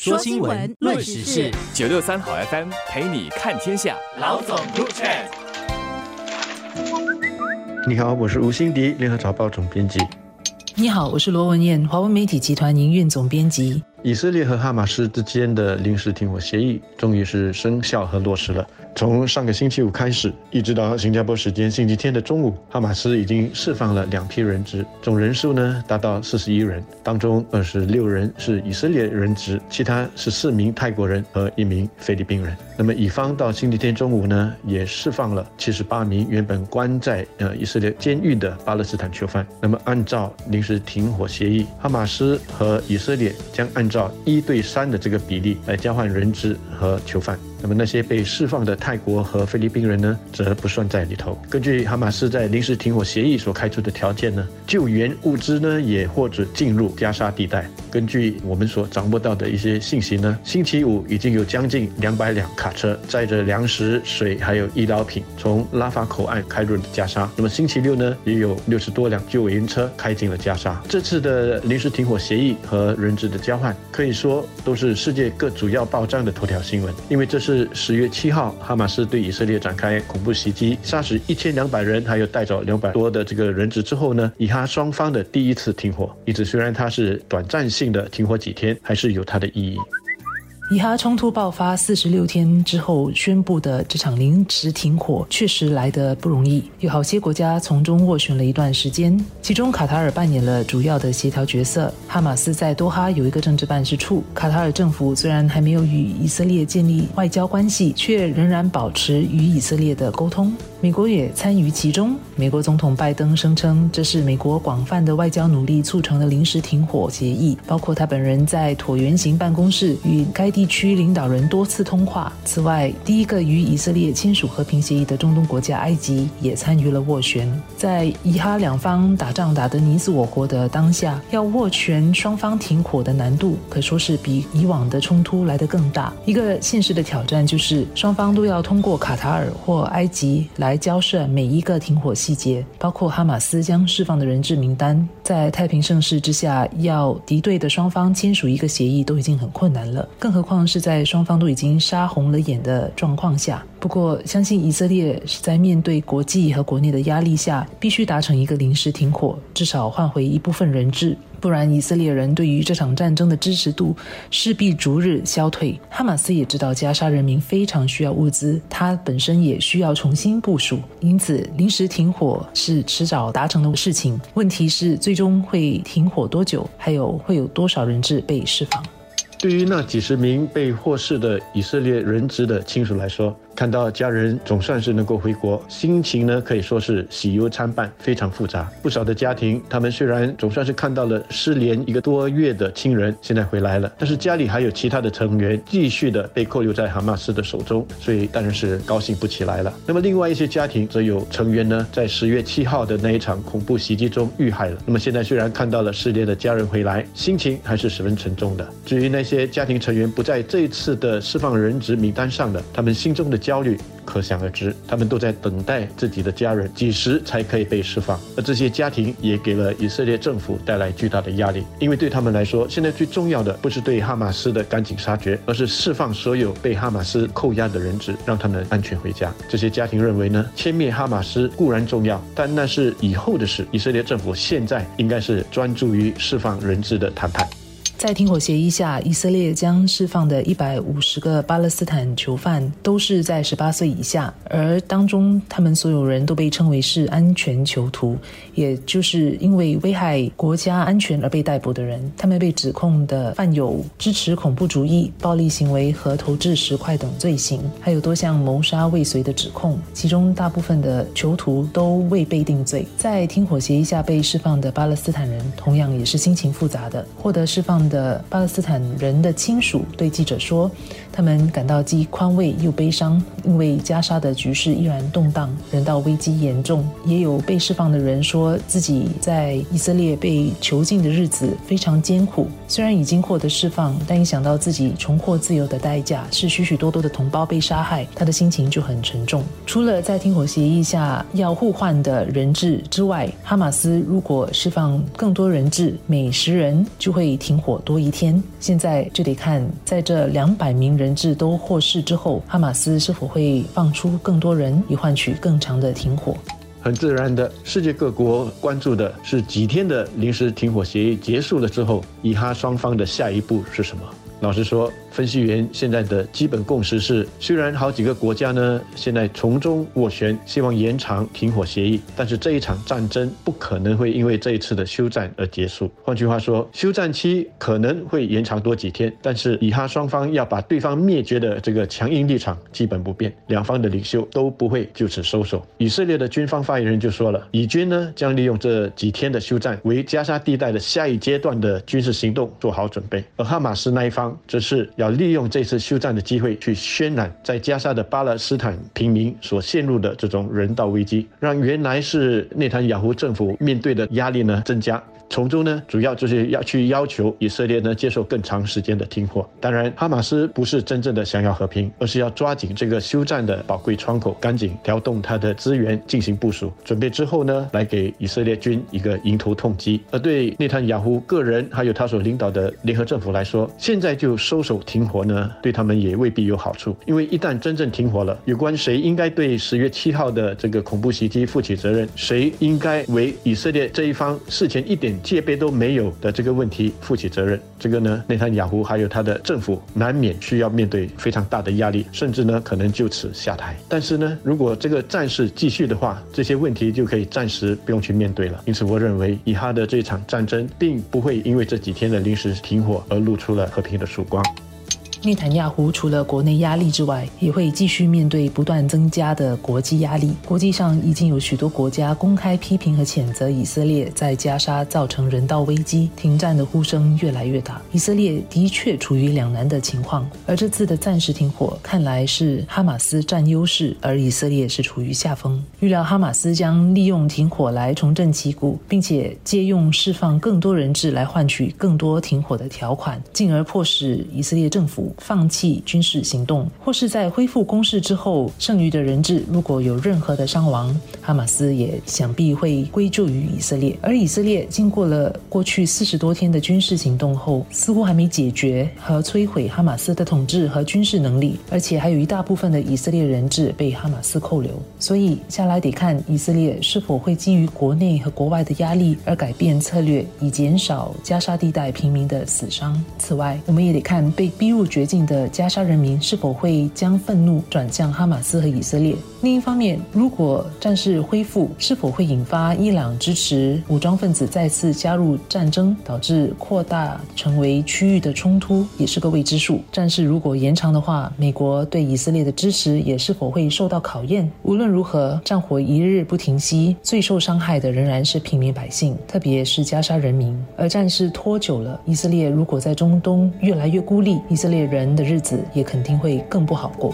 说新闻，论时事，九六三好 FM 陪你看天下。老总入场。你好，我是吴欣迪，联合早报总编辑。你好，我是罗文燕，华文媒体集团营运总编辑。以色列和哈马斯之间的临时停火协议终于是生效和落实了。从上个星期五开始，一直到新加坡时间星期天的中午，哈马斯已经释放了两批人质，总人数呢达到四十一人，当中二十六人是以色列人质，其他十四名泰国人和一名菲律宾人。那么乙方到星期天中午呢，也释放了七十八名原本关在呃以色列监狱的巴勒斯坦囚犯。那么按照临时停火协议，哈马斯和以色列将按按照一对三的这个比例来交换人质和囚犯。那么那些被释放的泰国和菲律宾人呢，则不算在里头。根据哈马斯在临时停火协议所开出的条件呢，救援物资呢也或者进入加沙地带。根据我们所掌握到的一些信息呢，星期五已经有将近两百辆卡车载着粮食、水还有医疗品从拉法口岸开入了加沙。那么星期六呢，也有六十多辆救援车开进了加沙。这次的临时停火协议和人质的交换，可以说都是世界各主要报章的头条新闻，因为这是。是十月七号，哈马斯对以色列展开恐怖袭击，杀死一千两百人，还有带走两百多的这个人质之后呢，以哈双方的第一次停火。一直，虽然它是短暂性的停火几天，还是有它的意义。以哈冲突爆发四十六天之后宣布的这场临时停火，确实来得不容易。有好些国家从中斡旋了一段时间，其中卡塔尔扮演了主要的协调角色。哈马斯在多哈有一个政治办事处。卡塔尔政府虽然还没有与以色列建立外交关系，却仍然保持与以色列的沟通。美国也参与其中。美国总统拜登声称，这是美国广泛的外交努力促成的临时停火协议，包括他本人在椭圆形办公室与该地区领导人多次通话。此外，第一个与以色列签署和平协议的中东国家埃及也参与了斡旋。在以哈两方打仗打得你死我活的当下，要斡旋双方停火的难度可说是比以往的冲突来得更大。一个现实的挑战就是，双方都要通过卡塔尔或埃及来。交涉每一个停火细节，包括哈马斯将释放的人质名单。在太平盛世之下，要敌对的双方签署一个协议都已经很困难了，更何况况是在双方都已经杀红了眼的状况下。不过，相信以色列是在面对国际和国内的压力下，必须达成一个临时停火，至少换回一部分人质。不然，以色列人对于这场战争的支持度势必逐日消退。哈马斯也知道加沙人民非常需要物资，他本身也需要重新部署，因此临时停火是迟早达成的事情。问题是，最终会停火多久？还有会有多少人质被释放？对于那几十名被获释的以色列人质的亲属来说，看到家人总算是能够回国，心情呢可以说是喜忧参半，非常复杂。不少的家庭，他们虽然总算是看到了失联一个多月的亲人现在回来了，但是家里还有其他的成员继续的被扣留在哈马斯的手中，所以当然是高兴不起来了。那么另外一些家庭则有成员呢，在十月七号的那一场恐怖袭击中遇害了。那么现在虽然看到了失联的家人回来，心情还是十分沉重的。至于那些家庭成员不在这一次的释放人质名单上的，他们心中的。焦虑可想而知，他们都在等待自己的家人几时才可以被释放。而这些家庭也给了以色列政府带来巨大的压力，因为对他们来说，现在最重要的不是对哈马斯的赶尽杀绝，而是释放所有被哈马斯扣押的人质，让他们安全回家。这些家庭认为呢，歼灭哈马斯固然重要，但那是以后的事。以色列政府现在应该是专注于释放人质的谈判。在停火协议下，以色列将释放的一百五十个巴勒斯坦囚犯都是在十八岁以下，而当中他们所有人都被称为是安全囚徒，也就是因为危害国家安全而被逮捕的人。他们被指控的犯有支持恐怖主义、暴力行为和投掷石块等罪行，还有多项谋杀未遂的指控。其中大部分的囚徒都未被定罪。在停火协议下被释放的巴勒斯坦人，同样也是心情复杂的。获得释放。的巴勒斯坦人的亲属对记者说，他们感到既宽慰又悲伤，因为加沙的局势依然动荡，人道危机严重。也有被释放的人说自己在以色列被囚禁的日子非常艰苦。虽然已经获得释放，但一想到自己重获自由的代价是许许多多的同胞被杀害，他的心情就很沉重。除了在停火协议下要互换的人质之外，哈马斯如果释放更多人质，每十人就会停火。多一天。现在就得看，在这两百名人质都获释之后，哈马斯是否会放出更多人，以换取更长的停火。很自然的，世界各国关注的是几天的临时停火协议结束了之后，以哈双方的下一步是什么？老实说。分析员现在的基本共识是，虽然好几个国家呢现在从中斡旋，希望延长停火协议，但是这一场战争不可能会因为这一次的休战而结束。换句话说，休战期可能会延长多几天，但是以哈双方要把对方灭绝的这个强硬立场基本不变，两方的领袖都不会就此收手。以色列的军方发言人就说了，以军呢将利用这几天的休战为加沙地带的下一阶段的军事行动做好准备，而哈马斯那一方这是要。利用这次休战的机会，去渲染在加沙的巴勒斯坦平民所陷入的这种人道危机，让原来是内塔尼亚胡政府面对的压力呢增加。从中呢，主要就是要去要求以色列呢接受更长时间的停火。当然，哈马斯不是真正的想要和平，而是要抓紧这个休战的宝贵窗口，赶紧调动他的资源进行部署，准备之后呢，来给以色列军一个迎头痛击。而对内塔尼亚胡个人还有他所领导的联合政府来说，现在就收手停火呢，对他们也未必有好处。因为一旦真正停火了，有关谁应该对十月七号的这个恐怖袭击负起责任，谁应该为以色列这一方事前一点。戒备都没有的这个问题负起责任，这个呢，内塔尼亚胡还有他的政府难免需要面对非常大的压力，甚至呢可能就此下台。但是呢，如果这个战事继续的话，这些问题就可以暂时不用去面对了。因此，我认为以哈的这场战争并不会因为这几天的临时停火而露出了和平的曙光。内塔尼亚胡除了国内压力之外，也会继续面对不断增加的国际压力。国际上已经有许多国家公开批评和谴责以色列在加沙造成人道危机，停战的呼声越来越大。以色列的确处于两难的情况，而这次的暂时停火看来是哈马斯占优势，而以色列是处于下风。预料哈马斯将利用停火来重振旗鼓，并且借用释放更多人质来换取更多停火的条款，进而迫使以色列政府。放弃军事行动，或是在恢复攻势之后，剩余的人质如果有任何的伤亡，哈马斯也想必会归咎于以色列。而以色列经过了过去四十多天的军事行动后，似乎还没解决和摧毁哈马斯的统治和军事能力，而且还有一大部分的以色列人质被哈马斯扣留。所以，下来得看以色列是否会基于国内和国外的压力而改变策略，以减少加沙地带平民的死伤。此外，我们也得看被逼入。绝境的加沙人民是否会将愤怒转向哈马斯和以色列？另一方面，如果战事恢复，是否会引发伊朗支持武装分子再次加入战争，导致扩大成为区域的冲突，也是个未知数。战事如果延长的话，美国对以色列的支持也是否会受到考验？无论如何，战火一日不停息，最受伤害的仍然是平民百姓，特别是加沙人民。而战事拖久了，以色列如果在中东越来越孤立，以色列。人的日子也肯定会更不好过。